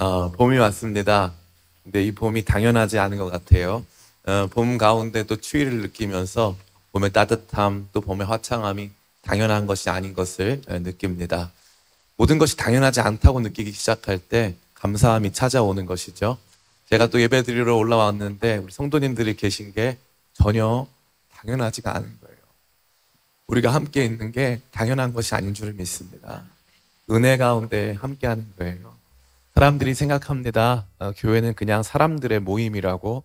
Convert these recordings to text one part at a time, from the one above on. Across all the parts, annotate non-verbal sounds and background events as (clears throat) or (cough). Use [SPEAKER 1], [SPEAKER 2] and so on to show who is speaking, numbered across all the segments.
[SPEAKER 1] 어, 봄이 왔습니다. 근데 이 봄이 당연하지 않은 것 같아요. 어, 봄 가운데 또 추위를 느끼면서 봄의 따뜻함 또 봄의 화창함이 당연한 것이 아닌 것을 어, 느낍니다. 모든 것이 당연하지 않다고 느끼기 시작할 때 감사함이 찾아오는 것이죠. 제가 또 예배 드리러 올라왔는데 우리 성도님들이 계신 게 전혀 당연하지가 않은 거예요. 우리가 함께 있는 게 당연한 것이 아닌 줄 믿습니다. 은혜 가운데 함께 하는 거예요. 사람들이 생각합니다. 어, 교회는 그냥 사람들의 모임이라고,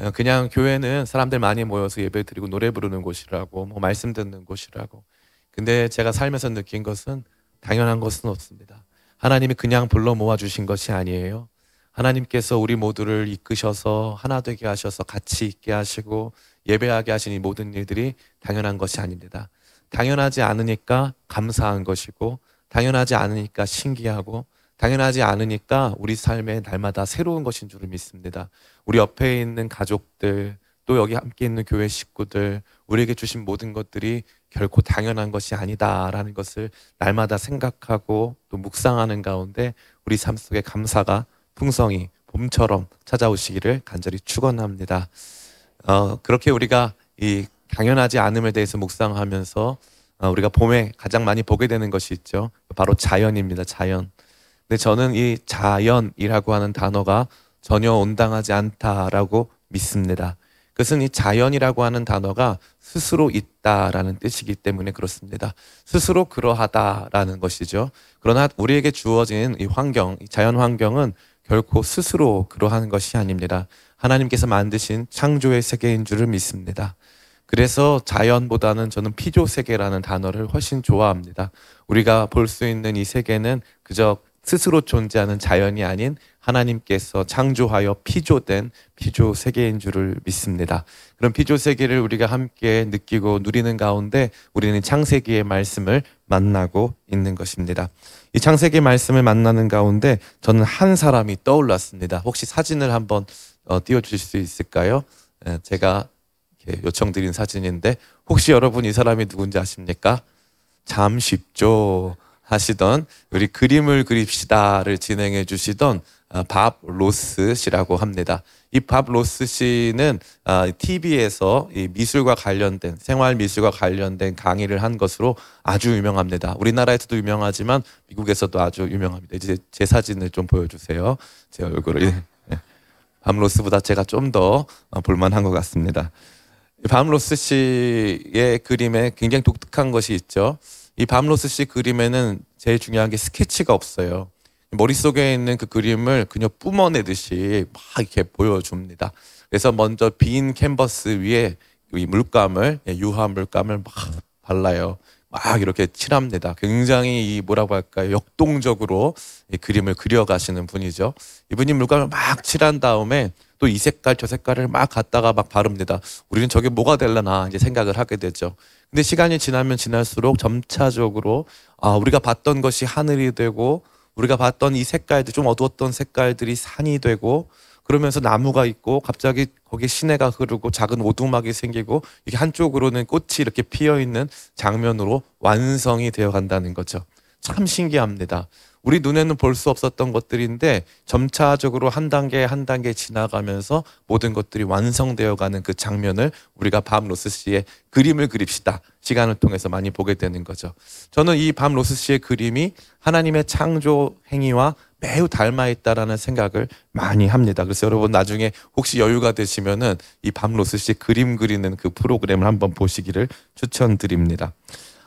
[SPEAKER 1] 어, 그냥 교회는 사람들 많이 모여서 예배 드리고 노래 부르는 곳이라고, 뭐 말씀 듣는 곳이라고. 근데 제가 살면서 느낀 것은 당연한 것은 없습니다. 하나님이 그냥 불러 모아 주신 것이 아니에요. 하나님께서 우리 모두를 이끄셔서 하나 되게 하셔서 같이 있게 하시고 예배하게 하신 이 모든 일들이 당연한 것이 아닙니다. 당연하지 않으니까 감사한 것이고 당연하지 않으니까 신기하고 당연하지 않으니까 우리 삶에 날마다 새로운 것인 줄을 믿습니다. 우리 옆에 있는 가족들 또 여기 함께 있는 교회 식구들 우리에게 주신 모든 것들이 결코 당연한 것이 아니다라는 것을 날마다 생각하고 또 묵상하는 가운데 우리 삶 속에 감사가 풍성히 봄처럼 찾아오시기를 간절히 축원합니다. 어, 그렇게 우리가 이 당연하지 않음에 대해서 묵상하면서 어, 우리가 봄에 가장 많이 보게 되는 것이 있죠. 바로 자연입니다. 자연. 근데 저는 이 자연이라고 하는 단어가 전혀 온당하지 않다라고 믿습니다. 그것은 이 자연이라고 하는 단어가 스스로 있다라는 뜻이기 때문에 그렇습니다. 스스로 그러하다라는 것이죠. 그러나 우리에게 주어진 이 환경, 이 자연 환경은 결코 스스로 그러한 것이 아닙니다. 하나님께서 만드신 창조의 세계인 줄을 믿습니다. 그래서 자연보다는 저는 피조 세계라는 단어를 훨씬 좋아합니다. 우리가 볼 수 있는 이 세계는 그저 스스로 존재하는 자연이 아닌 하나님께서 창조하여 피조된 피조 세계인 줄을 믿습니다. 그런 피조 세계를 우리가 함께 느끼고 누리는 가운데 우리는 창세기의 말씀을 만나고 있는 것입니다. 이 창세기 말씀을 만나는 가운데 저는 한 사람이 떠올랐습니다. 혹시 사진을 한번 어, 띄워주실 수 있을까요? 예, 제가 요청드린 사진인데 혹시 여러분 이 사람이 누군지 아십니까? 참 쉽죠. 하시던 우리 그림을 그립시다를 진행해 주시던 아, 밥 로스 씨라고 합니다. 이 밥 로스 씨는 TV에서 미술과 관련된 생활 미술과 관련된 강의를 한 것으로 아주 유명합니다. 우리나라에서도 유명하지만 미국에서도 아주 유명합니다. 이제 제 사진을 좀 보여주세요. 제 얼굴을 예. 밥 로스보다 제가 좀 더 볼만한 것 같습니다. 밥 로스 씨의 그림에 굉장히 독특한 것이 있죠. 이 밥 로스 씨 그림에는 제일 중요한 게 스케치가 없어요. 머릿속에 있는 그 그림을 그냥 뿜어내듯이 막 이렇게 보여줍니다. 그래서 먼저 빈 캔버스 위에 이 물감을, 예, 유화 물감을 막 발라요. 막 이렇게 칠합니다. 굉장히 이 뭐라고 할까요? 역동적으로 이 그림을 그려가시는 분이죠. 이분이 물감을 막 칠한 다음에 또 이 색깔 저 색깔을 막 갖다가 막 바릅니다. 우리는 저게 뭐가 될려나 이제 생각을 하게 되죠. 근데 시간이 지나면 지날수록 점차적으로 아 우리가 봤던 것이 하늘이 되고 우리가 봤던 이 색깔들 좀 어두웠던 색깔들이 산이 되고 그러면서 나무가 있고 갑자기 거기에 시내가 흐르고 작은 오두막이 생기고 이게 한쪽으로는 꽃이 이렇게 피어 있는 장면으로 완성이 되어 간다는 거죠. 참 신기합니다. 우리 눈에는 볼 수 없었던 것들인데 점차적으로 한 단계 한 단계 지나가면서 모든 것들이 완성되어 가는 그 장면을 우리가 밤 로스 씨의 그림을 그립시다. 시간을 통해서 많이 보게 되는 거죠. 저는 이 밤 로스 씨의 그림이 하나님의 창조 행위와 매우 닮아 있다라는 생각을 많이 합니다. 그래서 여러분 나중에 혹시 여유가 되시면은 이 밤 로스 씨 그림 그리는 그 프로그램을 한번 보시기를 추천드립니다.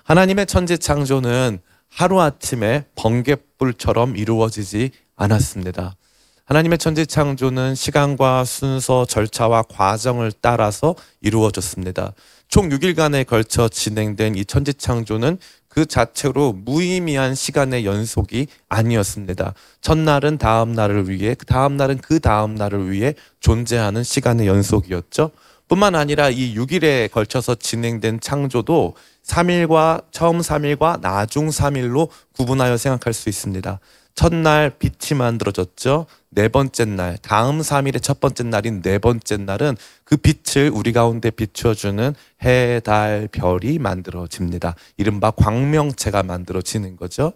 [SPEAKER 1] 하나님의 천지 창조는 하루아침에 번개불처럼 이루어지지 않았습니다. 하나님의 천지 창조는 시간과 순서, 절차와 과정을 따라서 이루어졌습니다. 총 6일간에 걸쳐 진행된 이 천지 창조는 그 자체로 무의미한 시간의 연속이 아니었습니다. 첫날은 다음 날을 위해, 그 다음 날은 그 다음 날을 위해 존재하는 시간의 연속이었죠. 뿐만 아니라 이 6일에 걸쳐서 진행된 창조도 3일과 처음 3일과 나중 3일로 구분하여 생각할 수 있습니다. 첫날 빛이 만들어졌죠. 네 번째 날, 다음 3일의 첫 번째 날인 네 번째 날은 그 빛을 우리 가운데 비춰주는 해, 달, 별이 만들어집니다. 이른바 광명체가 만들어지는 거죠.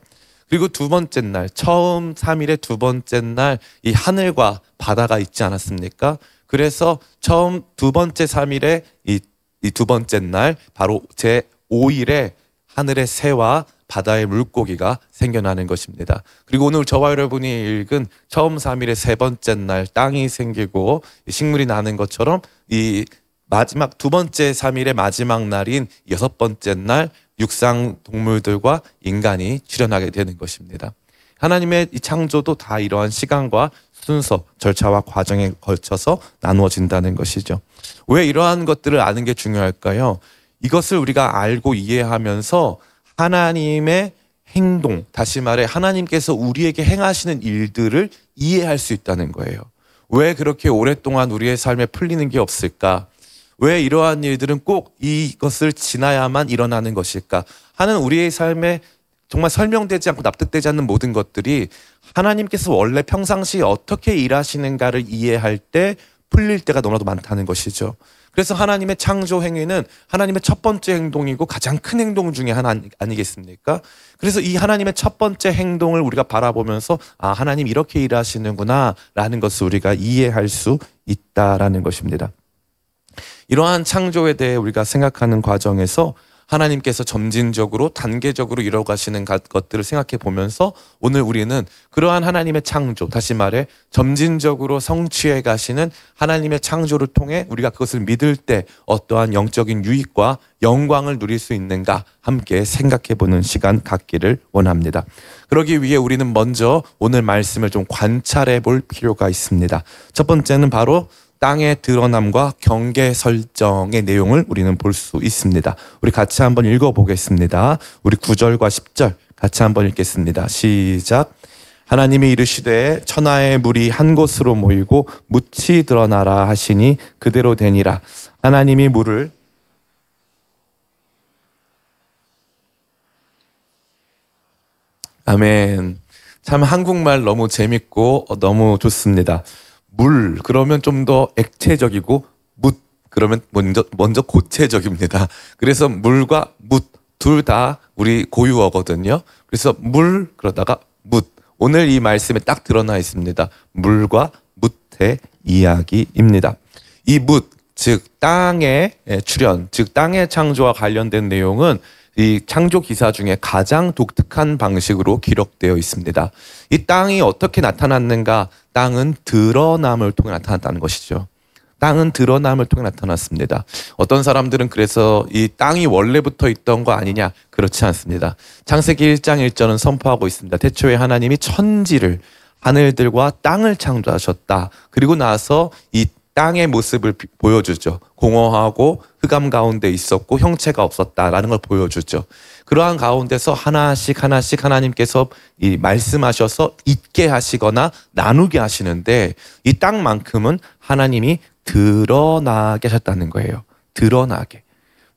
[SPEAKER 1] 그리고 두 번째 날, 처음 3일의 두 번째 날 이 하늘과 바다가 있지 않았습니까? 그래서 처음 두 번째 3일의 이, 이두 번째 날, 바로 제 5일에 하늘의 새와 바다의 물고기가 생겨나는 것입니다. 그리고 오늘 저와 여러분이 읽은 처음 3일의 세 번째 날 땅이 생기고 이 식물이 나는 것처럼 이 마지막 두 번째 3일의 마지막 날인 여섯 번째 날 육상 동물들과 인간이 출현하게 되는 것입니다. 하나님의 이 창조도 다 이러한 시간과 순서, 절차와 과정에 걸쳐서 나누어진다는 것이죠. 왜 이러한 것들을 아는 게 중요할까요? 이것을 우리가 알고 이해하면서 하나님의 행동, 다시 말해 하나님께서 우리에게 행하시는 일들을 이해할 수 있다는 거예요. 왜 그렇게 오랫동안 우리의 삶에 풀리는 게 없을까? 왜 이러한 일들은 꼭 이것을 지나야만 일어나는 것일까? 하는 우리의 삶에 정말 설명되지 않고 납득되지 않는 모든 것들이 하나님께서 원래 평상시에 어떻게 일하시는가를 이해할 때 풀릴 때가 너무나도 많다는 것이죠. 그래서 하나님의 창조 행위는 하나님의 첫 번째 행동이고 가장 큰 행동 중에 하나 아니- 아니겠습니까? 그래서 이 하나님의 첫 번째 행동을 우리가 바라보면서 아, 하나님 이렇게 일하시는구나 라는 것을 우리가 이해할 수 있다라는 것입니다. 이러한 창조에 대해 우리가 생각하는 과정에서 하나님께서 점진적으로 단계적으로 이뤄가시는 가- 것들을 생각해 보면서 오늘 우리는 그러한 하나님의 창조, 다시 말해 점진적으로 성취해 가시는 하나님의 창조를 통해 우리가 그것을 믿을 때 어떠한 영적인 유익과 영광을 누릴 수 있는가 함께 생각해 보는 시간 갖기를 원합니다. 그러기 위해 우리는 먼저 오늘 말씀을 좀 관찰해 볼 필요가 있습니다. 첫 번째는 바로 땅의 드러남과 경계 설정의 내용을 우리는 볼 수 있습니다. 우리 같이 한번 읽어 보겠습니다. 우리 9절과 10절 같이 한번 읽겠습니다. 시작. 하나님이 이르시되 천하의 물이 한 곳으로 모이고 묻히 드러나라 하시니 그대로 되니라. 하나님이 물을 아멘. 참 한국말 너무 재밌고 어, 너무 좋습니다. 물 그러면 좀 더 액체적이고 묻 그러면 먼저 먼저 고체적입니다. 그래서 물과 묻 둘 다 우리 고유어거든요. 그래서 물 그러다가 묻 오늘 이 말씀에 딱 드러나 있습니다. 물과 묻의 이야기입니다. 이 묻, 즉 땅의 출현, 즉 땅의 창조와 관련된 내용은 이 창조 기사 중에 가장 독특한 방식으로 기록되어 있습니다. 이 땅이 어떻게 나타났는가? 땅은 드러남을 통해 나타났다는 것이죠. 땅은 드러남을 통해 나타났습니다. 어떤 사람들은 그래서 이 땅이 원래부터 있던 거 아니냐? 그렇지 않습니다. 창세기 1장 1절은 선포하고 있습니다. 태초에 하나님이 천지를 하늘들과 땅을 창조하셨다. 그리고 나서 이 땅의 모습을 비- 보여주죠. 공허하고 흑암 가운데 있었고 형체가 없었다라는 걸 보여주죠. 그러한 가운데서 하나씩 하나씩 하나님께서 이 말씀하셔서 있게 하시거나 나누게 하시는데 이 땅만큼은 하나님이 드러나게 하셨다는 거예요. 드러나게.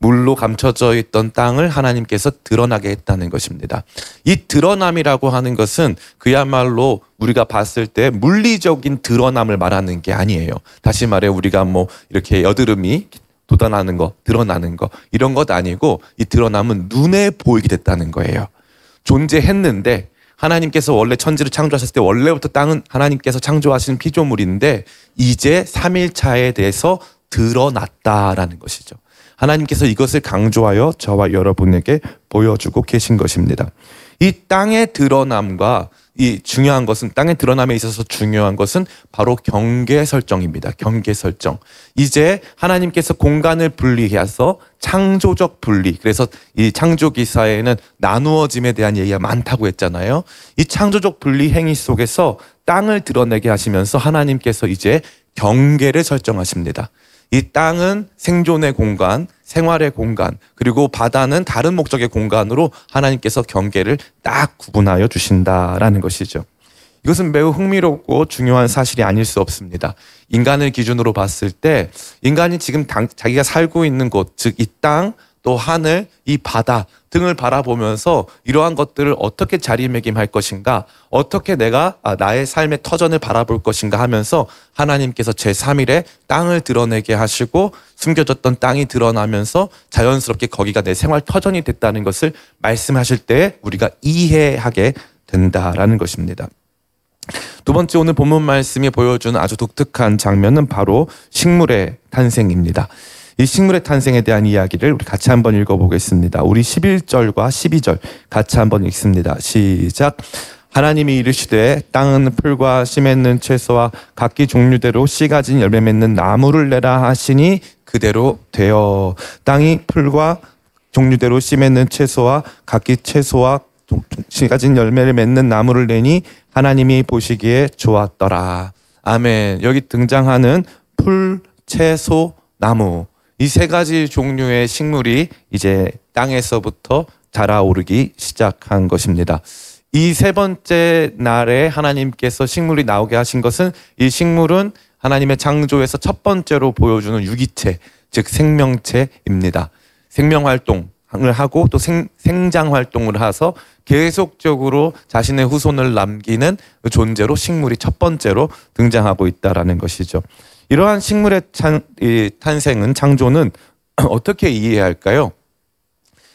[SPEAKER 1] 물로 감춰져 있던 땅을 하나님께서 드러나게 했다는 것입니다. 이 드러남이라고 하는 것은 그야말로 우리가 봤을 때 물리적인 드러남을 말하는 게 아니에요. 다시 말해 우리가 뭐 이렇게 여드름이 돋아나는 거, 드러나는 거 이런 것 아니고 이 드러남은 눈에 보이게 됐다는 거예요. 존재했는데 하나님께서 원래 천지를 창조하셨을 때 원래부터 땅은 하나님께서 창조하신 피조물인데 이제 3일차에 대해서 드러났다라는 것이죠. 하나님께서 이것을 강조하여 저와 여러분에게 보여주고 계신 것입니다. 이 땅의 드러남과 이 중요한 것은 땅의 드러남에 있어서 중요한 것은 바로 경계 설정입니다. 경계 설정. 이제 하나님께서 공간을 분리해서 창조적 분리. 그래서 이 창조 기사에는 나누어짐에 대한 얘기가 많다고 했잖아요. 이 창조적 분리 행위 속에서 땅을 드러내게 하시면서 하나님께서 이제 경계를 설정하십니다. 이 땅은 생존의 공간, 생활의 공간, 그리고 바다는 다른 목적의 공간으로 하나님께서 경계를 딱 구분하여 주신다라는 것이죠. 이것은 매우 흥미롭고 중요한 사실이 아닐 수 없습니다. 인간을 기준으로 봤을 때 인간이 지금 당- 자기가 살고 있는 곳, 즉 이 땅, 또 하늘, 이 바다 등을 바라보면서 이러한 것들을 어떻게 자리매김할 것인가, 어떻게 내가 아, 나의 삶의 터전을 바라볼 것인가 하면서 하나님께서 제3일에 땅을 드러내게 하시고 숨겨졌던 땅이 드러나면서 자연스럽게 거기가 내 생활 터전이 됐다는 것을 말씀하실 때 우리가 이해하게 된다라는 것입니다. 두 번째 오늘 본문 말씀이 보여주는 아주 독특한 장면은 바로 식물의 탄생입니다. 이 식물의 탄생에 대한 이야기를 우리 같이 한번 읽어보겠습니다. 우리 11절과 12절 같이 한번 읽습니다. 시작. 하나님이 이르시되 땅은 풀과 씨 맺는 채소와 각기 종류대로 씨 가진 열매 맺는 나무를 내라 하시니 그대로 되어 땅이 풀과 종류대로 씨 맺는 채소와 각기 채소와 씨 가진 열매를 맺는 나무를 내니 하나님이 보시기에 좋았더라. 아멘. 여기 등장하는 풀, 채소, 나무 이 세 가지 종류의 식물이 이제 땅에서부터 자라오르기 시작한 것입니다. 이 세 번째 날에 하나님께서 식물이 나오게 하신 것은 이 식물은 하나님의 창조에서 첫 번째로 보여주는 유기체, 즉 생명체입니다. 생명 활동을 하고 또 생, 생장 활동을 해서 계속적으로 자신의 후손을 남기는 그 존재로 식물이 첫 번째로 등장하고 있다라는 것이죠. 이러한 식물의 찬, 이 탄생은 창조는 (clears throat) 어떻게 이해해야 할까요?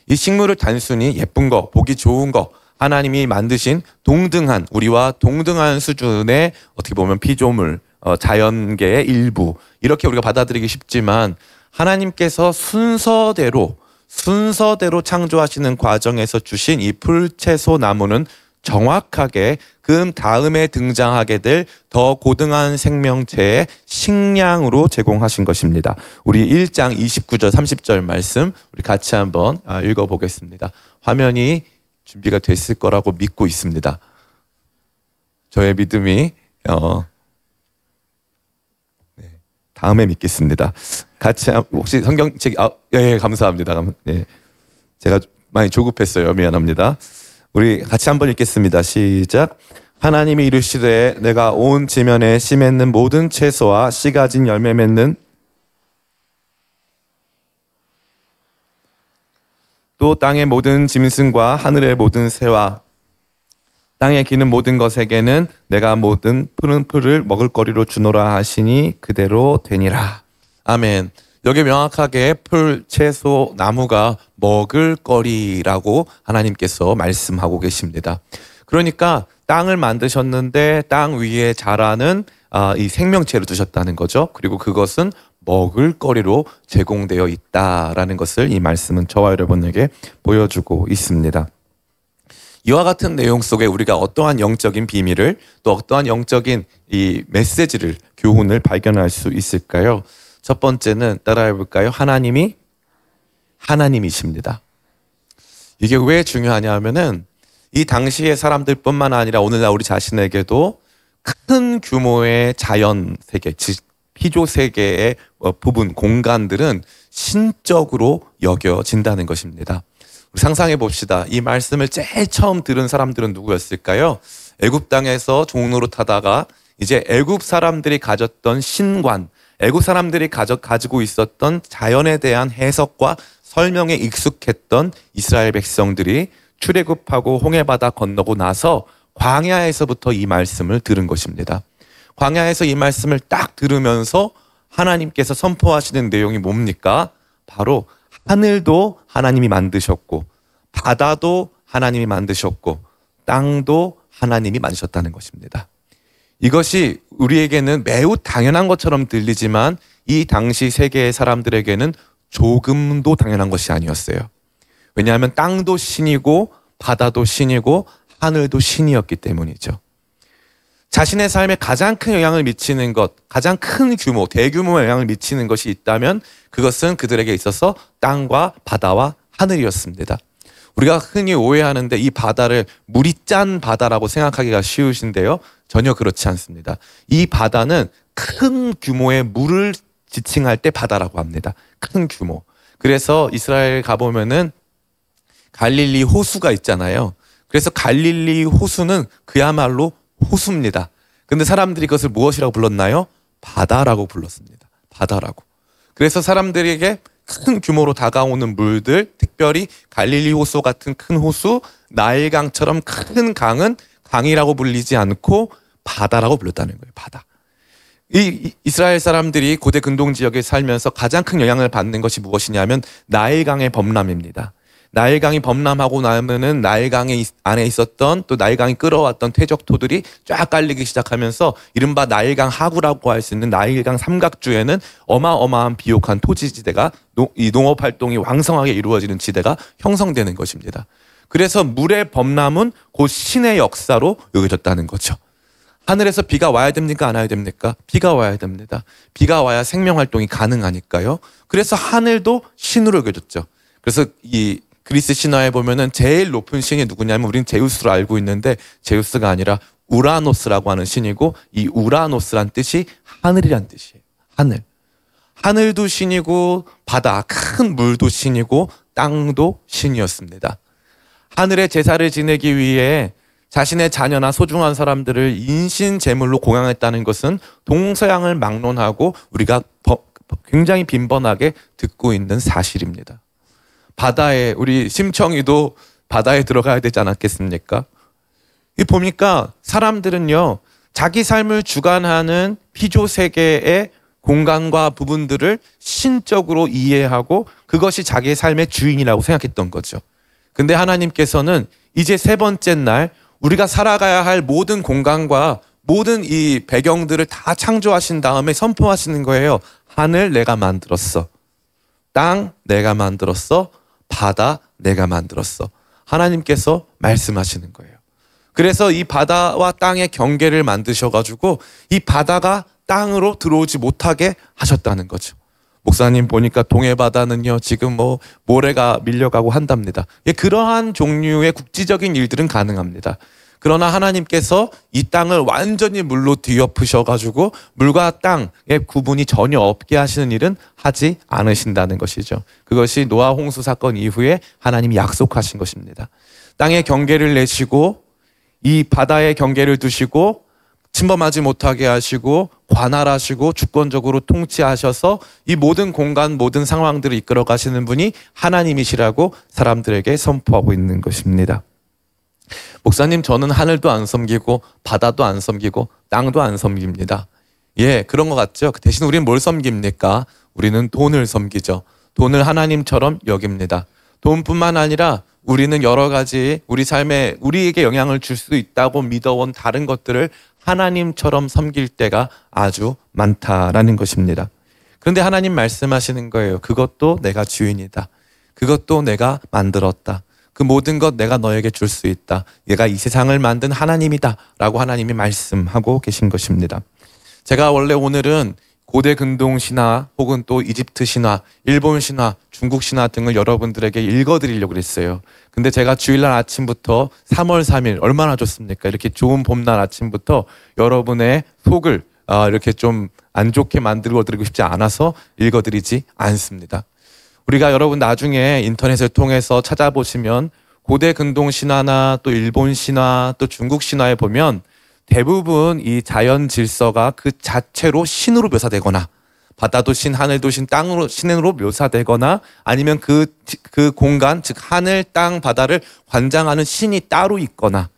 [SPEAKER 1] 이 식물을 단순히 예쁜 거, 보기 좋은 거, 하나님이 만드신 동등한 우리와 동등한 수준의 어떻게 보면 피조물, 어, 자연계의 일부 이렇게 우리가 받아들이기 쉽지만 하나님께서 순서대로 순서대로 창조하시는 과정에서 주신 이 풀채소 나무는 정확하게 그 다음에 등장하게 될 더 고등한 생명체의 식량으로 제공하신 것입니다. 우리 1장 29절 30절 말씀 우리 같이 한번 아, 읽어 보겠습니다. 화면이 준비가 됐을 거라고 믿고 있습니다. 저의 믿음이 어, 네, 다음에 믿겠습니다. 같이 한- 혹시 성경책 아, 예, 예, 감사합니다. 감- 예. 제가 많이 조급했어요. 미안합니다. 우리 같이 한번 읽겠습니다. 시작. 하나님이 이르시되 내가 온 지면에 씨 맺는 모든 채소와 씨 가진 열매 맺는 또 땅의 모든 짐승과 하늘의 모든 새와 땅에 기는 모든 것에게는 내가 모든 푸른 풀을 먹을 거리로 주노라 하시니 그대로 되니라. 아멘. 여기 명확하게 풀, 채소, 나무가 먹을 거리라고 하나님께서 말씀하고 계십니다. 그러니까 땅을 만드셨는데 땅 위에 자라는 아, 이 생명체를 두셨다는 거죠. 그리고 그것은 먹을 거리로 제공되어 있다라는 것을 이 말씀은 저와 여러분에게 보여주고 있습니다. 이와 같은 내용 속에 우리가 어떠한 영적인 비밀을 또 어떠한 영적인 이 메시지를 교훈을 발견할 수 있을까요? 첫 번째는 따라해 볼까요? 하나님이 하나님이십니다. 이게 왜 중요하냐 하면은 이 당시의 사람들뿐만 아니라 오늘날 우리 자신에게도 큰 규모의 자연 세계, 즉 피조 세계의 어, 부분 공간들은 신적으로 여겨진다는 것입니다. 상상해 봅시다. 이 말씀을 제일 처음 들은 사람들은 누구였을까요? 애굽 땅에서 종로로 타다가 이제 애굽 사람들이 가졌던 신관, 애굽 사람들이 가져, 가지고 있었던 자연에 대한 해석과 설명에 익숙했던 이스라엘 백성들이 출애굽하고 홍해바다 건너고 나서 광야에서부터 이 말씀을 들은 것입니다. 광야에서 이 말씀을 딱 들으면서 하나님께서 선포하시는 내용이 뭡니까? 바로 하늘도 하나님이 만드셨고 바다도 하나님이 만드셨고 땅도 하나님이 만드셨다는 것입니다. 이것이 우리에게는 매우 당연한 것처럼 들리지만 이 당시 세계의 사람들에게는 조금도 당연한 것이 아니었어요. 왜냐하면 땅도 신이고 바다도 신이고 하늘도 신이었기 때문이죠. 자신의 삶에 가장 큰 영향을 미치는 것, 가장 큰 규모, 대규모 영향을 미치는 것이 있다면 그것은 그들에게 있어서 땅과 바다와 하늘이었습니다. 우리가 흔히 오해하는데 이 바다를 물이 짠 바다라고 생각하기가 쉬우신데요. 전혀 그렇지 않습니다. 이 바다는 큰 규모의 물을 지칭할 때 바다라고 합니다. 큰 규모. 그래서 이스라엘 가보면은 갈릴리 호수가 있잖아요. 그래서 갈릴리 호수는 그야말로 호수입니다. 근데 사람들이 그것을 무엇이라고 불렀나요? 바다라고 불렀습니다. 바다라고. 그래서 사람들에게 큰 규모로 다가오는 물들, 특별히 갈릴리 호수 같은 큰 호수, 나일강처럼 큰 강은 강이라고 불리지 않고 바다라고 불렀다는 거예요. 바다. 이 이- 이스라엘 사람들이 고대 근동 지역에 살면서 가장 큰 영향을 받는 것이 무엇이냐면 나일강의 범람입니다. 나일강이 범람하고 나면은 나일강의 있- 안에 있었던 또 나일강이 끌어왔던 퇴적토들이 쫙 깔리기 시작하면서 이른바 나일강 하구라고 할 수 있는 나일강 삼각주에는 어마어마한 비옥한 토지지대가 노- 이 농업 활동이 왕성하게 이루어지는 지대가 형성되는 것입니다. 그래서 물의 범람은 곧 신의 역사로 여겨졌다는 거죠. 하늘에서 비가 와야 됩니까? 안 와야 됩니까? 비가 와야 됩니다. 비가 와야 생명 활동이 가능하니까요. 그래서 하늘도 신으로 여겨졌죠. 그래서 이 그리스 신화에 보면은 제일 높은 신이 누구냐면 우린 제우스로 알고 있는데 제우스가 아니라 우라노스라고 하는 신이고 이 우라노스란 뜻이 하늘이란 뜻이에요. 하늘. 하늘도 신이고 바다 큰 물도 신이고 땅도 신이었습니다. 하늘의 제사를 지내기 위해 자신의 자녀나 소중한 사람들을 인신 제물로 공양했다는 것은 동서양을 막론하고 우리가 버- 굉장히 빈번하게 듣고 있는 사실입니다. 바다에 우리 심청이도 바다에 들어가야 되지 않았겠습니까? 이 보니까 사람들은요 자기 삶을 주관하는 피조 세계의 공간과 부분들을 신적으로 이해하고 그것이 자기의 삶의 주인이라고 생각했던 거죠. 근데 하나님께서는 이제 세 번째 날 우리가 살아가야 할 모든 공간과 모든 이 배경들을 다 창조하신 다음에 선포하시는 거예요. 하늘 내가 만들었어. 땅 내가 만들었어. 바다 내가 만들었어. 하나님께서 말씀하시는 거예요. 그래서 이 바다와 땅의 경계를 만드셔가지고 이 바다가 땅으로 들어오지 못하게 하셨다는 거죠. 목사님 보니까 동해 바다는요 지금 뭐 모래가 밀려가고 한답니다. 예, 그러한 종류의 국지적인 일들은 가능합니다. 그러나 하나님께서 이 땅을 완전히 물로 뒤엎으셔가지고 물과 땅의 구분이 전혀 없게 하시는 일은 하지 않으신다는 것이죠. 그것이 노아 홍수 사건 이후에 하나님이 약속하신 것입니다. 땅의 경계를 내시고 이 바다의 경계를 두시고 침범하지 못하게 하시고 관할하시고 주권적으로 통치하셔서 이 모든 공간 모든 상황들을 이끌어 가시는 분이 하나님이시라고 사람들에게 선포하고 있는 것입니다. 목사님 저는 하늘도 안 섬기고 바다도 안 섬기고 땅도 안 섬깁니다. 예, 그런 것 같죠. 그 대신 우리는 뭘 섬깁니까? 우리는 돈을 섬기죠. 돈을 하나님처럼 여깁니다. 돈뿐만 아니라 우리는 여러 가지 우리 삶에 우리에게 영향을 줄 수 있다고 믿어온 다른 것들을 하나님처럼 섬길 때가 아주 많다라는 것입니다. 그런데 하나님 말씀하시는 거예요. 그것도 내가 주인이다. 그것도 내가 만들었다. 그 모든 것 내가 너에게 줄 수 있다. 내가 이 세상을 만든 하나님이다. 라고 하나님이 말씀하고 계신 것입니다. 제가 원래 오늘은 고대 근동 신화 혹은 또 이집트 신화, 일본 신화, 중국 신화 등을 여러분들에게 읽어드리려고 그랬어요. 근데 제가 주일날 아침부터 3월 3일 얼마나 좋습니까? 이렇게 좋은 봄날 아침부터 여러분의 속을 아, 이렇게 좀 안 좋게 만들어 드리고 싶지 않아서 읽어 드리지 않습니다. 우리가 여러분 나중에 인터넷을 통해서 찾아보시면 고대 근동 신화나 또 일본 신화 또 중국 신화에 보면 대부분 이 자연 질서가 그 자체로 신으로 묘사되거나 바다도 신, 하늘도 신, 땅으로 신으로 묘사되거나 아니면 그그 공간 즉 하늘, 땅, 바다를 관장하는 신이 따로 있거나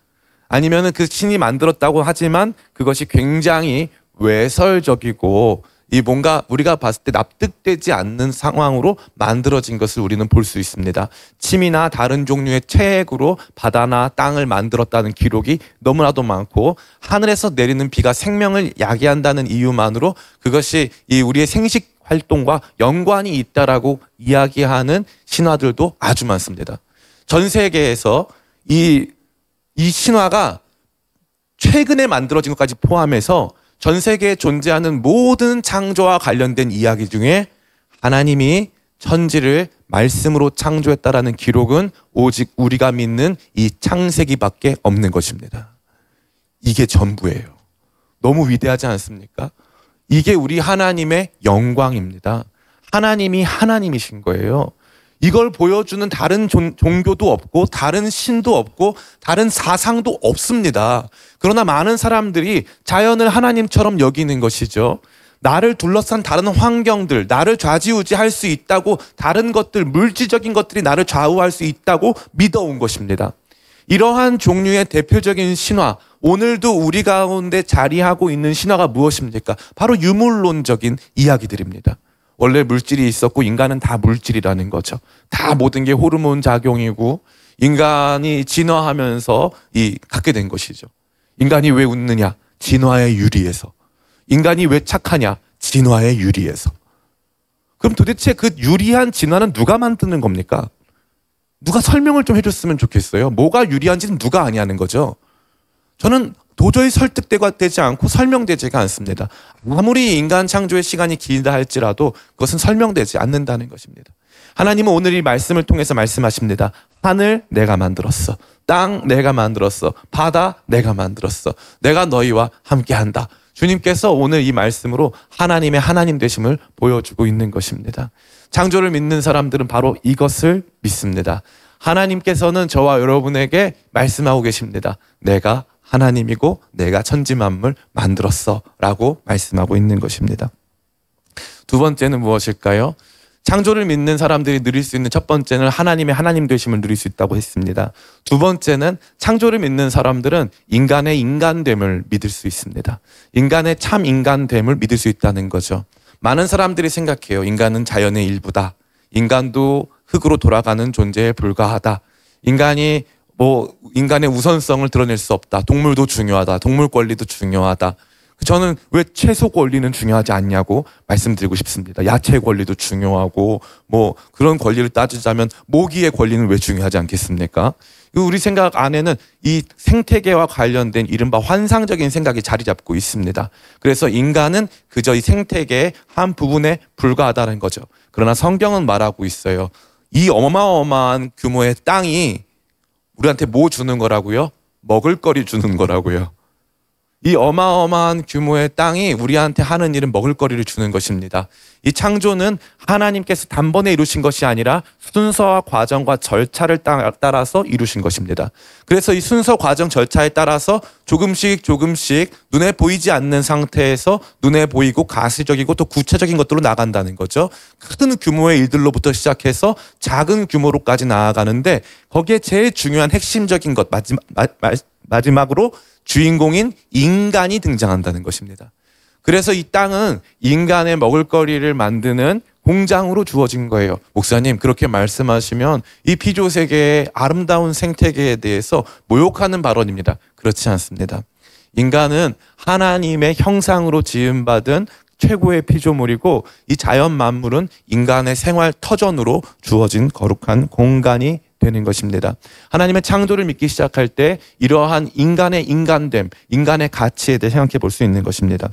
[SPEAKER 1] 아니면은 그 신이 만들었다고 하지만 그것이 굉장히 외설적이고 이 뭔가 우리가 봤을 때 납득되지 않는 상황으로 만들어진 것을 우리는 볼 수 있습니다. 침이나 다른 종류의 체액으로 바다나 땅을 만들었다는 기록이 너무나도 많고 하늘에서 내리는 비가 생명을 야기한다는 이유만으로 그것이 이 우리의 생식 활동과 연관이 있다라고 이야기하는 신화들도 아주 많습니다. 전 세계에서 이, 이 신화가 최근에 만들어진 것까지 포함해서 전 세계에 존재하는 모든 창조와 관련된 이야기 중에 하나님이 천지를 말씀으로 창조했다라는 기록은 오직 우리가 믿는 이 창세기밖에 없는 것입니다. 이게 전부예요. 너무 위대하지 않습니까? 이게 우리 하나님의 영광입니다. 하나님이 하나님이신 거예요. 이걸 보여주는 다른 종, 종교도 없고 다른 신도 없고 다른 사상도 없습니다. 그러나 많은 사람들이 자연을 하나님처럼 여기는 것이죠. 나를 둘러싼 다른 환경들, 나를 좌지우지할 수 있다고 다른 것들, 물질적인 것들이 나를 좌우할 수 있다고 믿어온 것입니다. 이러한 종류의 대표적인 신화, 오늘도 우리 가운데 자리하고 있는 신화가 무엇입니까? 바로 유물론적인 이야기들입니다. 원래 물질이 있었고 인간은 다 물질이라는 거죠. 다 모든 게 호르몬 작용이고 인간이 진화하면서 이 갖게 된 것이죠. 인간이 왜 웃느냐? 진화의 유리에서. 인간이 왜 착하냐? 진화의 유리에서. 그럼 도대체 그 유리한 진화는 누가 만드는 겁니까? 누가 설명을 좀 해줬으면 좋겠어요. 뭐가 유리한지는 누가 아냐는 거죠. 저는 도저히 설득되지 않고 설명되지가 않습니다. 아무리 인간 창조의 시간이 길다 할지라도 그것은 설명되지 않는다는 것입니다. 하나님은 오늘 이 말씀을 통해서 말씀하십니다. 하늘 내가 만들었어. 땅 내가 만들었어. 바다 내가 만들었어. 내가 너희와 함께한다. 주님께서 오늘 이 말씀으로 하나님의 하나님 되심을 보여주고 있는 것입니다. 창조를 믿는 사람들은 바로 이것을 믿습니다. 하나님께서는 저와 여러분에게 말씀하고 계십니다. 내가 하나님이고 내가 천지 만물 만들었어 라고 말씀하고 있는 것입니다. 두 번째는 무엇일까요? 창조를 믿는 사람들이 누릴 수 있는 첫 번째는 하나님의 하나님 되심을 누릴 수 있다고 했습니다. 두 번째는 창조를 믿는 사람들은 인간의 인간됨을 믿을 수 있습니다. 인간의 참 인간됨을 믿을 수 있다는 거죠. 많은 사람들이 생각해요. 인간은 자연의 일부다. 인간도 흙으로 돌아가는 존재에 불과하다. 인간이 뭐 인간의 우선성을 드러낼 수 없다. 동물도 중요하다. 동물 권리도 중요하다. 저는 왜 채소 권리는 중요하지 않냐고 말씀드리고 싶습니다. 야채 권리도 중요하고 뭐 그런 권리를 따지자면 모기의 권리는 왜 중요하지 않겠습니까? 우리 생각 안에는 이 생태계와 관련된 이른바 환상적인 생각이 자리 잡고 있습니다. 그래서 인간은 그저 이 생태계의 한 부분에 불과하다는 거죠. 그러나 성경은 말하고 있어요. 이 어마어마한 규모의 땅이 우리한테 뭐 주는 거라고요? 먹을 거리 주는 거라고요. 이 어마어마한 규모의 땅이 우리한테 하는 일은 먹을거리를 주는 것입니다. 이 창조는 하나님께서 단번에 이루신 것이 아니라 순서와 과정과 절차를 따라서 이루신 것입니다. 그래서 이 순서, 과정, 절차에 따라서 조금씩 조금씩 눈에 보이지 않는 상태에서 눈에 보이고 가시적이고 또 구체적인 것들로 나간다는 거죠. 큰 규모의 일들로부터 시작해서 작은 규모로까지 나아가는데 거기에 제일 중요한 핵심적인 것, 마지막, 마 지막으로 주인공인 인간이 등장한다는 것입니다. 그래서 이 땅은 인간의 먹을거리를 만드는 공장으로 주어진 거예요. 목사님, 그렇게 말씀하시면 이 피조 세계의 아름다운 생태계에 대해서 모욕하는 발언입니다. 그렇지 않습니다. 인간은 하나님의 형상으로 지음받은 최고의 피조물이고 이 자연 만물은 인간의 생활 터전으로 주어진 거룩한 공간이 되는 것입니다. 하나님의 창조를 믿기 시작할 때 이러한 인간의 인간됨, 인간의 가치에 대해 생각해 볼 수 있는 것입니다.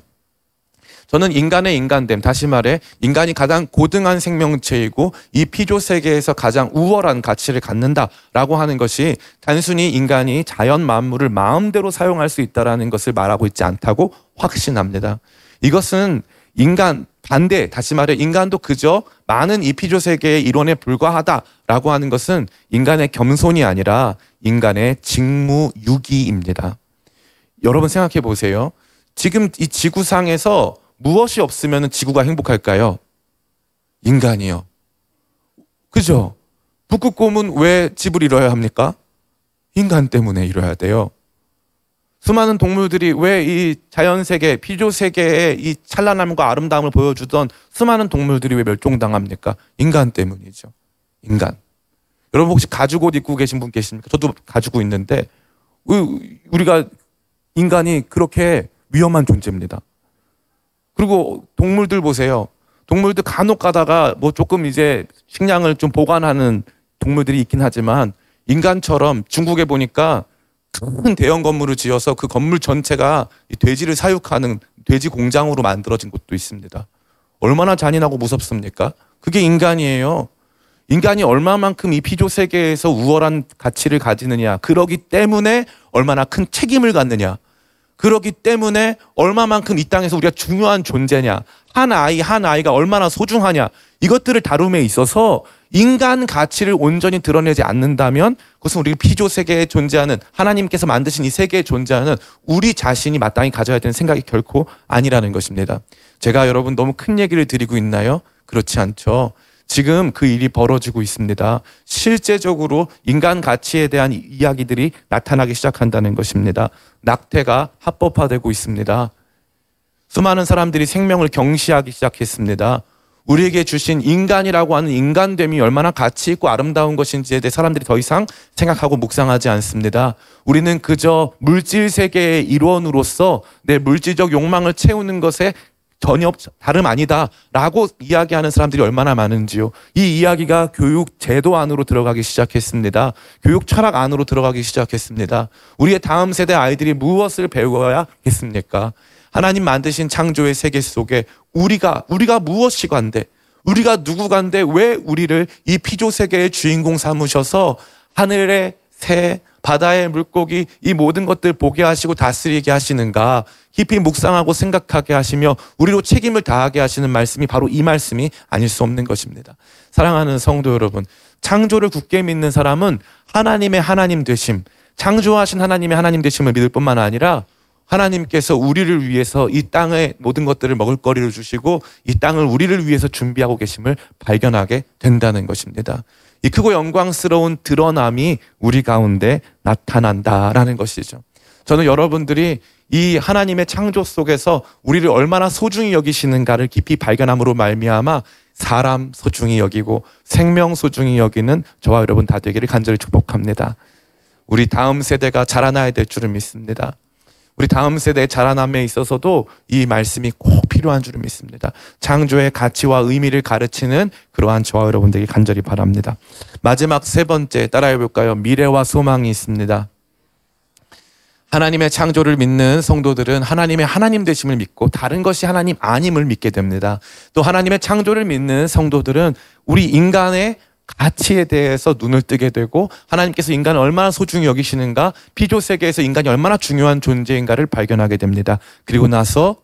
[SPEAKER 1] 저는 인간의 인간됨, 다시 말해 인간이 가장 고등한 생명체이고 이 피조 세계에서 가장 우월한 가치를 갖는다라고 하는 것이 단순히 인간이 자연 만물을 마음대로 사용할 수 있다라는 것을 말하고 있지 않다고 확신합니다. 이것은 인간 반대 다시 말해 인간도 그저 많은 이피조 세계의 일원에 불과하다라고 하는 것은 인간의 겸손이 아니라 인간의 직무유기입니다. 여러분 생각해 보세요. 지금 이 지구상에서 무엇이 없으면 지구가 행복할까요? 인간이요. 그죠? 북극곰은 왜 집을 잃어야 합니까? 인간 때문에 잃어야 돼요. 수많은 동물들이 왜 이 자연 세계, 피조 세계의 이 찬란함과 아름다움을 보여주던 수많은 동물들이 왜 멸종당합니까? 인간 때문이죠. 인간. 여러분 혹시 가죽 옷 입고 계신 분 계십니까? 저도 가지고 있는데 우리가 인간이 그렇게 위험한 존재입니다. 그리고 동물들 보세요. 동물들 간혹 가다가 뭐 조금 이제 식량을 좀 보관하는 동물들이 있긴 하지만 인간처럼 중국에 보니까 큰 대형 건물을 지어서 그 건물 전체가 돼지를 사육하는 돼지 공장으로 만들어진 곳도 있습니다. 얼마나 잔인하고 무섭습니까? 그게 인간이에요. 인간이 얼마만큼 이 피조 세계에서 우월한 가치를 가지느냐. 그러기 때문에 얼마나 큰 책임을 갖느냐. 그러기 때문에 얼마만큼 이 땅에서 우리가 중요한 존재냐. 한 아이, 한 아이가 얼마나 소중하냐. 이것들을 다룸에 있어서 인간 가치를 온전히 드러내지 않는다면 그것은 우리 피조 세계에 존재하는 하나님께서 만드신 이 세계에 존재하는 우리 자신이 마땅히 가져야 되는 생각이 결코 아니라는 것입니다. 제가 여러분 너무 큰 얘기를 드리고 있나요? 그렇지 않죠. 지금 그 일이 벌어지고 있습니다. 실제적으로 인간 가치에 대한 이야기들이 나타나기 시작한다는 것입니다. 낙태가 합법화되고 있습니다. 수많은 사람들이 생명을 경시하기 시작했습니다. 우리에게 주신 인간이라고 하는 인간됨이 얼마나 가치 있고 아름다운 것인지에 대해 사람들이 더 이상 생각하고 묵상하지 않습니다. 우리는 그저 물질 세계의 일원으로서 내 물질적 욕망을 채우는 것에 전혀 다름 아니다라고 이야기하는 사람들이 얼마나 많은지요. 이 이야기가 교육 제도 안으로 들어가기 시작했습니다. 교육 철학 안으로 들어가기 시작했습니다. 우리의 다음 세대 아이들이 무엇을 배워야 겠습니까? 하나님 만드신 창조의 세계 속에 우리가 우리가 무엇이 관데 우리가 누구간데 왜 우리를 이 피조 세계의 주인공 삼으셔서 하늘의 새 바다의 물고기 이 모든 것들 보게 하시고 다스리게 하시는가? 깊이 묵상하고 생각하게 하시며 우리로 책임을 다하게 하시는 말씀이 바로 이 말씀이 아닐 수 없는 것입니다. 사랑하는 성도 여러분, 창조를 굳게 믿는 사람은 하나님의 하나님 되심, 창조하신 하나님의 하나님 되심을 믿을 뿐만 아니라 하나님께서 우리를 위해서 이 땅의 모든 것들을 먹을 거리를 주시고 이 땅을 우리를 위해서 준비하고 계심을 발견하게 된다는 것입니다. 이 크고 영광스러운 드러남이 우리 가운데 나타난다라는 것이죠. 저는 여러분들이 이 하나님의 창조 속에서 우리를 얼마나 소중히 여기시는가를 깊이 발견함으로 말미암아 사람 소중히 여기고 생명 소중히 여기는 저와 여러분 다 되기를 간절히 축복합니다. 우리 다음 세대가 자라나야 될 줄을 믿습니다. 우리 다음 세대의 자라남에 있어서도 이 말씀이 꼭 필요한 줄을 믿습니다. 창조의 가치와 의미를 가르치는 그러한 저와 여러분들에게 간절히 바랍니다. 마지막 세 번째 따라해 볼까요? 미래와 소망이 있습니다. 하나님의 창조를 믿는 성도들은 하나님의 하나님 되심을 믿고 다른 것이 하나님 아님을 믿게 됩니다. 또 하나님의 창조를 믿는 성도들은 우리 인간의 가치에 대해서 눈을 뜨게 되고 하나님께서 인간을 얼마나 소중히 여기시는가 피조 세계에서 인간이 얼마나 중요한 존재인가를 발견하게 됩니다. 그리고 나서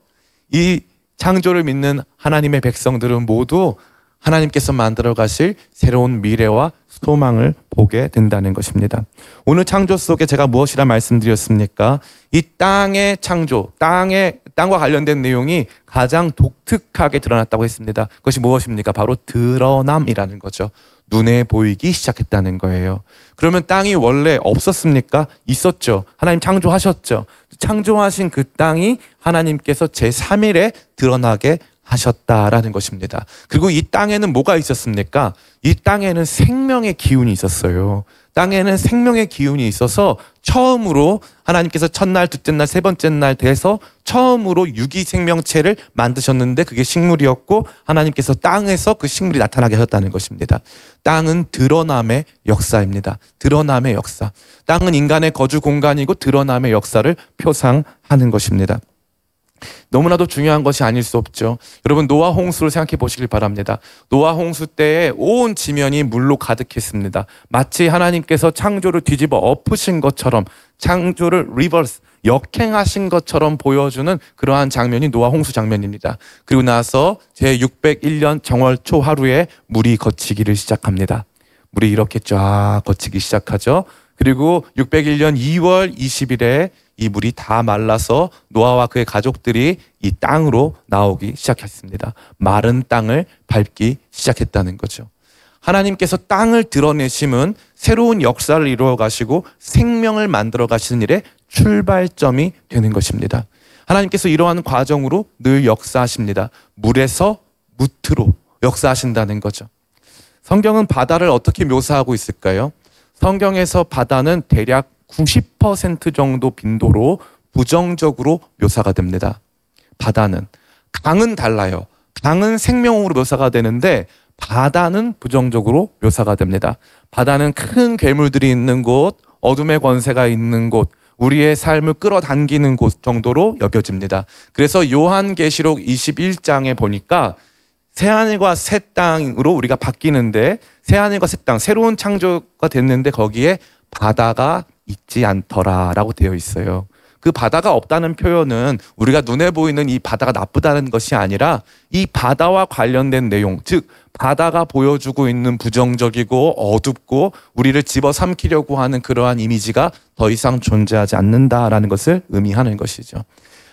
[SPEAKER 1] 이 창조를 믿는 하나님의 백성들은 모두 하나님께서 만들어 가실 새로운 미래와 소망을 보게 된다는 것입니다. 오늘 창조 속에 제가 무엇이라 말씀드렸습니까? 이 땅의 창조, 땅의 땅과 관련된 내용이 가장 독특하게 드러났다고 했습니다. 그것이 무엇입니까? 바로 드러남이라는 거죠. 눈에 보이기 시작했다는 거예요. 그러면 땅이 원래 없었습니까? 있었죠. 하나님 창조하셨죠. 창조하신 그 땅이 하나님께서 제3일에 드러나게 하셨다라는 것입니다. 그리고 이 땅에는 뭐가 있었습니까? 이 땅에는 생명의 기운이 있었어요. 땅에는 생명의 기운이 있어서 처음으로 하나님께서 첫날, 둘째 날, 세 번째 날 돼서 처음으로 유기 생명체를 만드셨는데 그게 식물이었고 하나님께서 땅에서 그 식물이 나타나게 하셨다는 것입니다. 땅은 드러남의 역사입니다. 드러남의 역사. 땅은 인간의 거주 공간이고 드러남의 역사를 표상하는 것입니다. 너무나도 중요한 것이 아닐 수 없죠. 여러분 노아 홍수를 생각해 보시길 바랍니다. 노아 홍수 때에 온 지면이 물로 가득했습니다. 마치 하나님께서 창조를 뒤집어 엎으신 것처럼 창조를 reverse 역행하신 것처럼 보여주는 그러한 장면이 노아 홍수 장면입니다. 그리고 나서 제 601년 정월 초 하루에 물이 거치기를 시작합니다. 물이 이렇게 쫙 거치기 시작하죠. 그리고 601년 2월 20일에 이 물이 다 말라서 노아와 그의 가족들이 이 땅으로 나오기 시작했습니다. 마른 땅을 밟기 시작했다는 거죠. 하나님께서 땅을 드러내심은 새로운 역사를 이루어 가시고 생명을 만들어 가시는 일의 출발점이 되는 것입니다. 하나님께서 이러한 과정으로 늘 역사하십니다. 물에서 무트로 역사하신다는 거죠. 성경은 바다를 어떻게 묘사하고 있을까요? 성경에서 바다는 대략 90% 정도 빈도로 부정적으로 묘사가 됩니다. 바다는. 강은 달라요. 강은 생명으로 묘사가 되는데 바다는 부정적으로 묘사가 됩니다. 바다는 큰 괴물들이 있는 곳, 어둠의 권세가 있는 곳, 우리의 삶을 끌어당기는 곳 정도로 여겨집니다. 그래서 요한계시록 21장에 보니까 새하늘과 새 땅으로 우리가 바뀌는데 새하늘과 새 땅, 새로운 창조가 됐는데 거기에 바다가 있지 않더라라고 되어 있어요. 그 바다가 없다는 표현은 우리가 눈에 보이는 이 바다가 나쁘다는 것이 아니라 이 바다와 관련된 내용, 즉 바다가 보여주고 있는 부정적이고 어둡고 우리를 집어삼키려고 하는 그러한 이미지가 더 이상 존재하지 않는다라는 것을 의미하는 것이죠.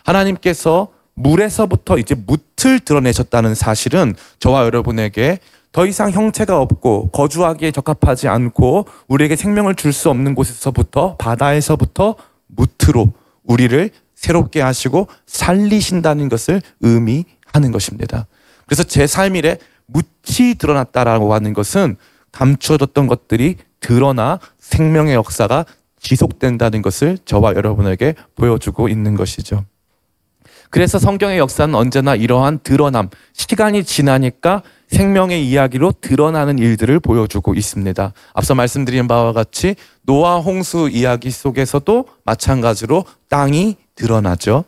[SPEAKER 1] 하나님께서 물에서부터 이제 묻을 드러내셨다는 사실은 저와 여러분에게 더 이상 형체가 없고 거주하기에 적합하지 않고 우리에게 생명을 줄 수 없는 곳에서부터 바다에서부터 무트로 우리를 새롭게 하시고 살리신다는 것을 의미하는 것입니다. 그래서 제 삶일에
[SPEAKER 2] 묻히 드러났다라고 하는 것은 감추어졌던 것들이 드러나 생명의 역사가 지속된다는 것을 저와 여러분에게 보여주고 있는 것이죠. 그래서 성경의 역사는 언제나 이러한 드러남, 시간이 지나니까 생명의 이야기로 드러나는 일들을 보여주고 있습니다. 앞서 말씀드린 바와 같이 노아 홍수 이야기 속에서도 마찬가지로 땅이 드러나죠.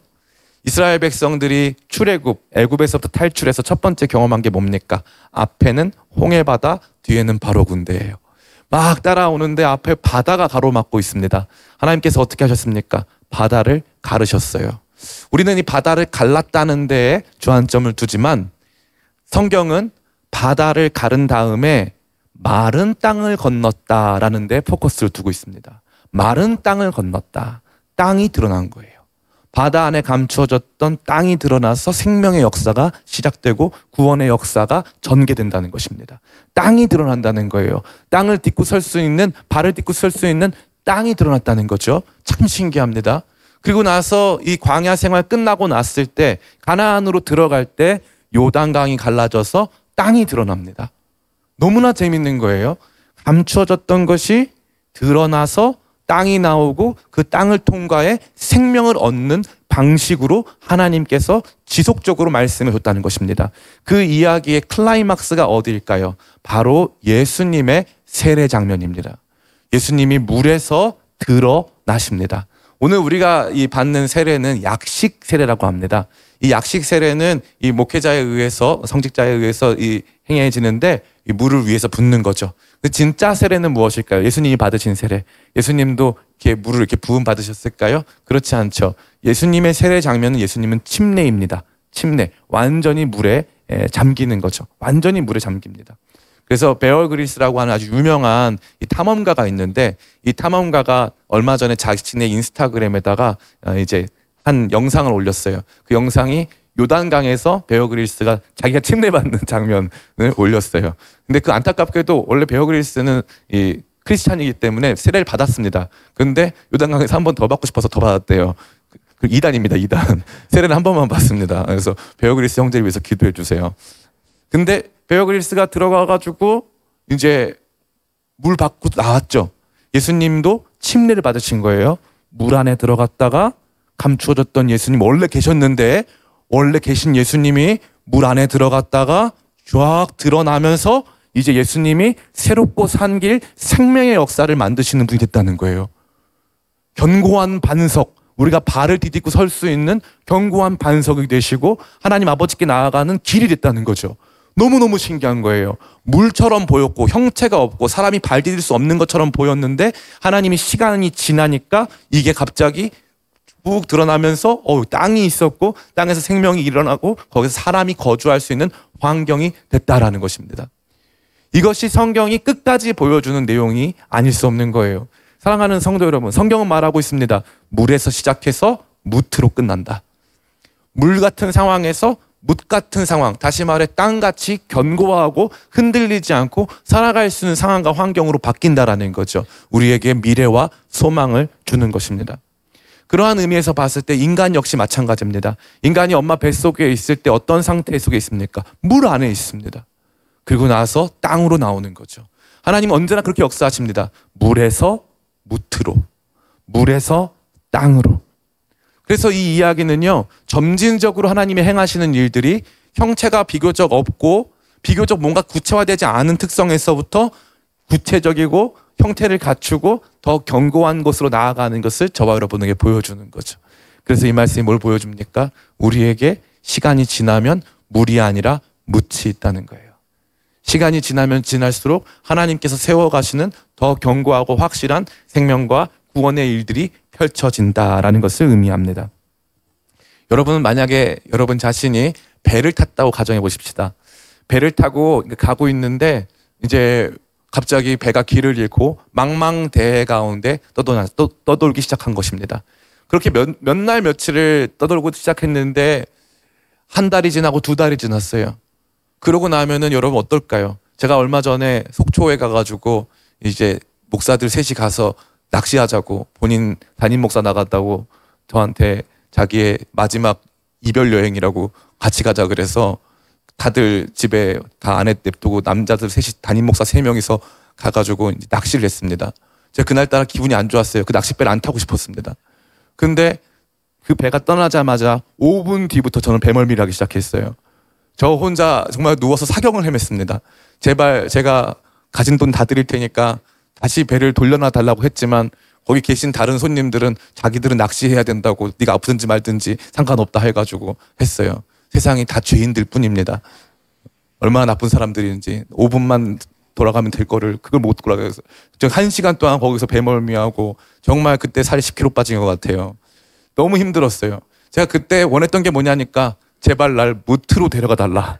[SPEAKER 2] 이스라엘 백성들이 출애굽, 애굽에서부터 탈출해서 첫 번째 경험한 게 뭡니까? 앞에는 홍해 바다, 뒤에는 바로 군대예요. 막 따라오는데 앞에 바다가 가로막고 있습니다. 하나님께서 어떻게 하셨습니까? 바다를 가르셨어요. 우리는 이 바다를 갈랐다는 데에 주안점을 두지만 성경은 바다를 가른 다음에 마른 땅을 건넜다라는 데 포커스를 두고 있습니다. 마른 땅을 건넜다. 땅이 드러난 거예요. 바다 안에 감추어졌던 땅이 드러나서 생명의 역사가 시작되고 구원의 역사가 전개된다는 것입니다. 땅이 드러난다는 거예요. 땅을 딛고 설 수 있는 발을 딛고 설 수 있는 땅이 드러났다는 거죠. 참 신기합니다. 그리고 나서 이 광야 생활 끝나고 났을 때 가나안으로 들어갈 때 요단강이 갈라져서 땅이 드러납니다. 너무나 재밌는 거예요. 감추어졌던 것이 드러나서 땅이 나오고 그 땅을 통과해 생명을 얻는 방식으로 하나님께서 지속적으로 말씀해 줬다는 것입니다. 그 이야기의 클라이막스가 어디일까요? 바로 예수님의 세례 장면입니다. 예수님이 물에서 드러나십니다. 오늘 우리가 이 받는 세례는 약식 세례라고 합니다. 이 약식 세례는 이 목회자에 의해서 성직자에 의해서 이 행해지는데 이 물을 위해서 붓는 거죠. 그 진짜 세례는 무엇일까요? 예수님이 받으신 세례. 예수님도 이렇게 물을 이렇게 부음 받으셨을까요? 그렇지 않죠. 예수님의 세례 장면은 예수님은 침례입니다. 침례. 완전히 물에 잠기는 거죠. 완전히 물에 잠깁니다. 그래서 베어 그리스라고 하는 아주 유명한 이 탐험가가 있는데 이 탐험가가 얼마 전에 자신의 인스타그램에다가 어, 이제 한 영상을 올렸어요. 그 영상이 요단강에서 베어 그릴스가 자기가 침례받는 장면을 올렸어요. 근데 그 안타깝게도 원래 베어 그릴스는 이 크리스찬이기 때문에 세례를 받았습니다. 근데 요단강에서 한 번 더 받고 싶어서 더 받았대요. 그 2단입니다, 2단. (laughs) 세례를 한 번만 받습니다. 그래서 베어 그릴스 형제를 위해서 기도해 주세요. 근데 베어 그릴스가 들어가가지고 이제 물 받고 나왔죠. 예수님도 침례를 받으신 거예요. 물 안에 들어갔다가 감추어졌던 예수님 원래 계셨는데 원래 계신 예수님이 물 안에 들어갔다가 쫙 드러나면서 이제 예수님이 새롭고 산 길 생명의 역사를 만드시는 분이 됐다는 거예요. 견고한 반석, 우리가 발을 디딛고 설 수 있는 견고한 반석이 되시고 하나님 아버지께 나아가는 길이 됐다는 거죠. 너무너무 신기한 거예요. 물처럼 보였고 형체가 없고 사람이 발 디딜 수 없는 것처럼 보였는데 하나님이 시간이 지나니까 이게 갑자기 푹 드러나면서 어 땅이 있었고 땅에서 생명이 일어나고 거기서 사람이 거주할 수 있는 환경이 됐다라는 것입니다. 이것이 성경이 끝까지 보여주는 내용이 아닐 수 없는 거예요. 사랑하는 성도 여러분, 성경은 말하고 있습니다. 물에서 시작해서 무트로 끝난다. 물 같은 상황에서 묻 같은 상황, 다시 말해 땅같이 견고하고 흔들리지 않고 살아갈 수 있는 상황과 환경으로 바뀐다라는 거죠. 우리에게 미래와 소망을 주는 것입니다. 그러한 의미에서 봤을 때 인간 역시 마찬가지입니다. 인간이 엄마 뱃속에 있을 때 어떤 상태 속에 있습니까? 물 안에 있습니다. 그리고 나서 땅으로 나오는 거죠. 하나님은 언제나 그렇게 역사하십니다. 물에서 무트로, 물에서 땅으로. 그래서 이 이야기는요, 점진적으로 하나님이 행하시는 일들이 형체가 비교적 없고 비교적 뭔가 구체화되지 않은 특성에서부터 구체적이고 형태를 갖추고 더 견고한 곳으로 나아가는 것을 저와 여러분에게 보여주는 거죠. 그래서 이 말씀이 뭘 보여줍니까? 우리에게 시간이 지나면 물이 아니라 묻이 있다는 거예요. 시간이 지나면 지날수록 하나님께서 세워가시는 더 견고하고 확실한 생명과 구원의 일들이 펼쳐진다라는 것을 의미합니다. 여러분은 만약에 여러분 자신이 배를 탔다고 가정해 보십시다. 배를 타고 가고 있는데 이제 갑자기 배가 길을 잃고 망망대해 가운데 떠돌, 떠돌기 시작한 것입니다. 그렇게 몇, 몇날 며칠을 떠돌고 시작했는데 한 달이 지나고 두 달이 지났어요. 그러고 나면은 여러분 어떨까요? 제가 얼마 전에 속초에 가가지고 이제 목사들 셋이 가서 낚시하자고 본인 담임 목사 나갔다고 저한테 자기의 마지막 이별 여행이라고 같이 가자 그래서 다들 집에 다 아내 냅두고 남자들 셋이 담임 목사 세 명이서 가가지고 낚시를 했습니다. 제가 그날따라 기분이 안 좋았어요. 그 낚싯배를 안 타고 싶었습니다. 근데 그 배가 떠나자마자 5분 뒤부터 저는 배멀미를 하기 시작했어요. 저 혼자 정말 누워서 사경을 헤맸습니다. 제발 제가 가진 돈 다 드릴 테니까 다시 배를 돌려놔 달라고 했지만 거기 계신 다른 손님들은 자기들은 낚시해야 된다고 네가 아프든지 말든지 상관없다 해가지고 했어요. 세상이 다 죄인들 뿐입니다. 얼마나 나쁜 사람들인지 5분만 돌아가면 될 거를 그걸 못 돌아가서 저한 시간 동안 거기서 배멀미하고 정말 그때 살이 10kg 빠진 것 같아요. 너무 힘들었어요. 제가 그때 원했던 게 뭐냐니까 제발 날 무트로 데려가 달라.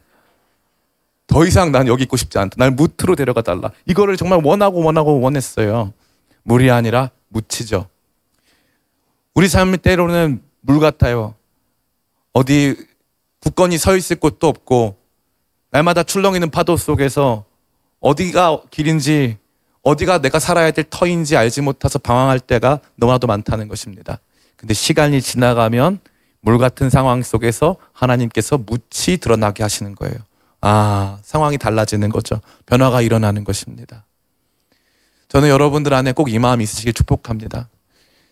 [SPEAKER 2] 더 이상 난 여기 있고 싶지 않다. 날 무트로 데려가 달라. 이거를 정말 원하고 원하고 원했어요. 물이 아니라 무치죠. 우리 삶이 때로는 물 같아요. 어디 굳건히 서 있을 곳도 없고 날마다 출렁이는 파도 속에서 어디가 길인지 어디가 내가 살아야 될 터인지 알지 못해서 방황할 때가 너무나도 많다는 것입니다. 근데 시간이 지나가면 물 같은 상황 속에서 하나님께서 묻히 드러나게 하시는 거예요. 아, 상황이 달라지는 거죠. 변화가 일어나는 것입니다. 저는 여러분들 안에 꼭 이 마음이 있으시길 축복합니다.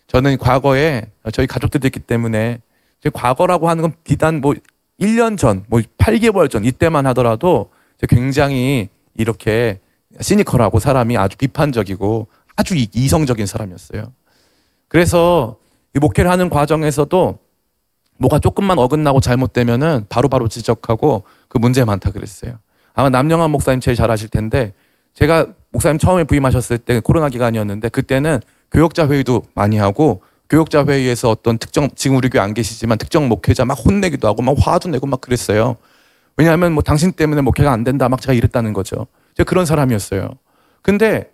[SPEAKER 2] 저는 과거에 저희 가족들도 있기 때문에 제 과거라고 하는 건 비단 뭐 1년 전, 뭐 8개월 전 이때만 하더라도 굉장히 이렇게 시니컬하고 사람이 아주 비판적이고 아주 이- 이성적인 사람이었어요. 그래서 이 목회를 하는 과정에서도 뭐가 조금만 어긋나고 잘못되면은 바로 바로 지적하고 그 문제 많다 그랬어요. 아마 남영환 목사님 제일 잘 아실 텐데 제가 목사님 처음에 부임하셨을 때 코로나 기간이었는데 그때는 교역자 회의도 많이 하고 교역자 회의에서 어떤 특정 지금 우리 교회 안 계시지만 특정 목회자 막 혼내기도 하고 막 화도 내고 막 그랬어요. 왜냐하면 뭐 당신 때문에 목회가 안 된다 막 제가 이랬다는 거죠. 제가 그런 사람이었어요. 근데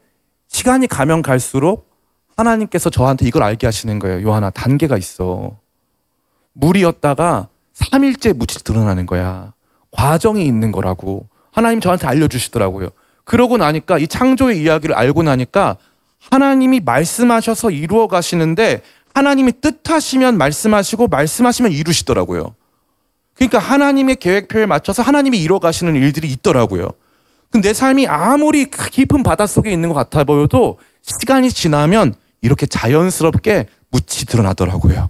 [SPEAKER 2] 시간이 가면 갈수록 하나님께서 저한테 이걸 알게 하시는 거예요. 요한아 단계가 있어. 물이었다가 3일째 묻이 드러나는 거야. 과정이 있는 거라고. 하나님 저한테 알려주시더라고요. 그러고 나니까 이 창조의 이야기를 알고 나니까 하나님이 말씀하셔서 이루어 가시는데 하나님이 뜻하시면 말씀하시고 말씀하시면 이루시더라고요. 그러니까 하나님의 계획표에 맞춰서 하나님이 이루어 가시는 일들이 있더라고요. 근데 내 삶이 아무리 깊은 바닷속에 있는 것 같아 보여도 시간이 지나면 이렇게 자연스럽게 묻히 드러나더라고요.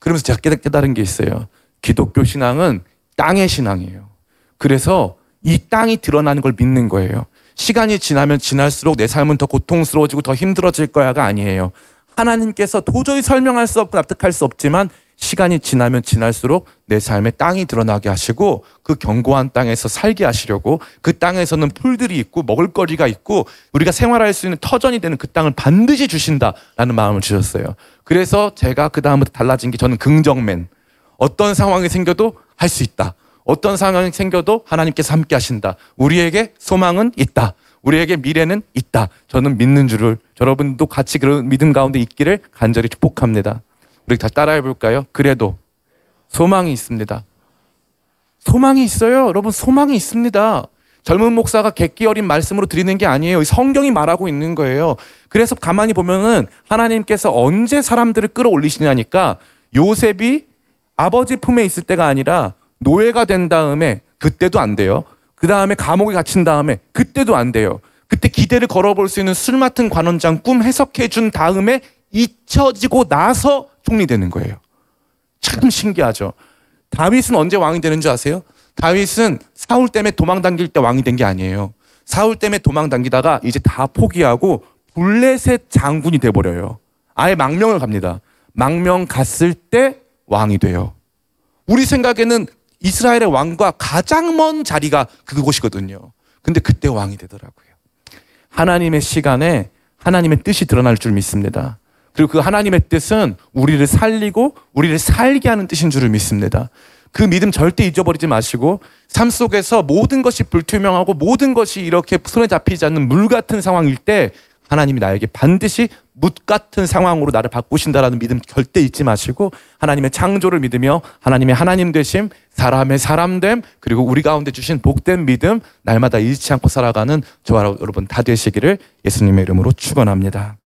[SPEAKER 2] 그러면서 제가 깨달- 깨달은 게 있어요. 기독교 신앙은 땅의 신앙이에요. 그래서 이 땅이 드러나는 걸 믿는 거예요. 시간이 지나면 지날수록 내 삶은 더 고통스러워지고 더 힘들어질 거야가 아니에요. 하나님께서 도저히 설명할 수 없고 납득할 수 없지만 시간이 지나면 지날수록 내 삶에 땅이 드러나게 하시고 그 견고한 땅에서 살게 하시려고 그 땅에서는 풀들이 있고 먹을거리가 있고 우리가 생활할 수 있는 터전이 되는 그 땅을 반드시 주신다라는 마음을 주셨어요. 그래서 제가 그 다음부터 달라진 게 저는 긍정맨. 어떤 상황이 생겨도 할 수 있다. 어떤 상황이 생겨도 하나님께서 함께 하신다. 우리에게 소망은 있다. 우리에게 미래는 있다. 저는 믿는 줄을 여러분도 같이 그런 믿음 가운데 있기를 간절히 축복합니다. 우리 다 따라해 볼까요? 그래도 소망이 있습니다. 소망이 있어요. 여러분 소망이 있습니다. 젊은 목사가 객기 어린 말씀으로 드리는 게 아니에요. 성경이 말하고 있는 거예요. 그래서 가만히 보면은 하나님께서 언제 사람들을 끌어올리시냐니까 요셉이 아버지 품에 있을 때가 아니라 노예가 된 다음에 그때도 안 돼요. 그 다음에 감옥에 갇힌 다음에 그때도 안 돼요. 그때 기대를 걸어볼 수 있는 술 맡은 관원장 꿈 해석해 준 다음에 잊혀지고 나서 총리 되는 거예요. 참 신기하죠. 다윗은 언제 왕이 되는 줄 아세요? 다윗은 사울 때문에 도망 당길 때 왕이 된 게 아니에요. 사울 때문에 도망 당기다가 이제 다 포기하고 블레셋 장군이 돼 버려요. 아예 망명을 갑니다. 망명 갔을 때 왕이 돼요. 우리 생각에는 이스라엘의 왕과 가장 먼 자리가 그곳이거든요. 근데 그때 왕이 되더라고요. 하나님의 시간에 하나님의 뜻이 드러날 줄 믿습니다. 그리고 그 하나님의 뜻은 우리를 살리고 우리를 살게 하는 뜻인 줄을 믿습니다. 그 믿음 절대 잊어버리지 마시고 삶 속에서 모든 것이 불투명하고 모든 것이 이렇게 손에 잡히지 않는 물 같은 상황일 때 하나님이 나에게 반드시 묻 같은 상황으로 나를 바꾸신다라는 믿음 절대 잊지 마시고 하나님의 창조를 믿으며 하나님의 하나님 되심, 사람의 사람됨, 그리고 우리 가운데 주신 복된 믿음 날마다 잃지 않고 살아가는 저와 여러분 다 되시기를 예수님의 이름으로 축원합니다.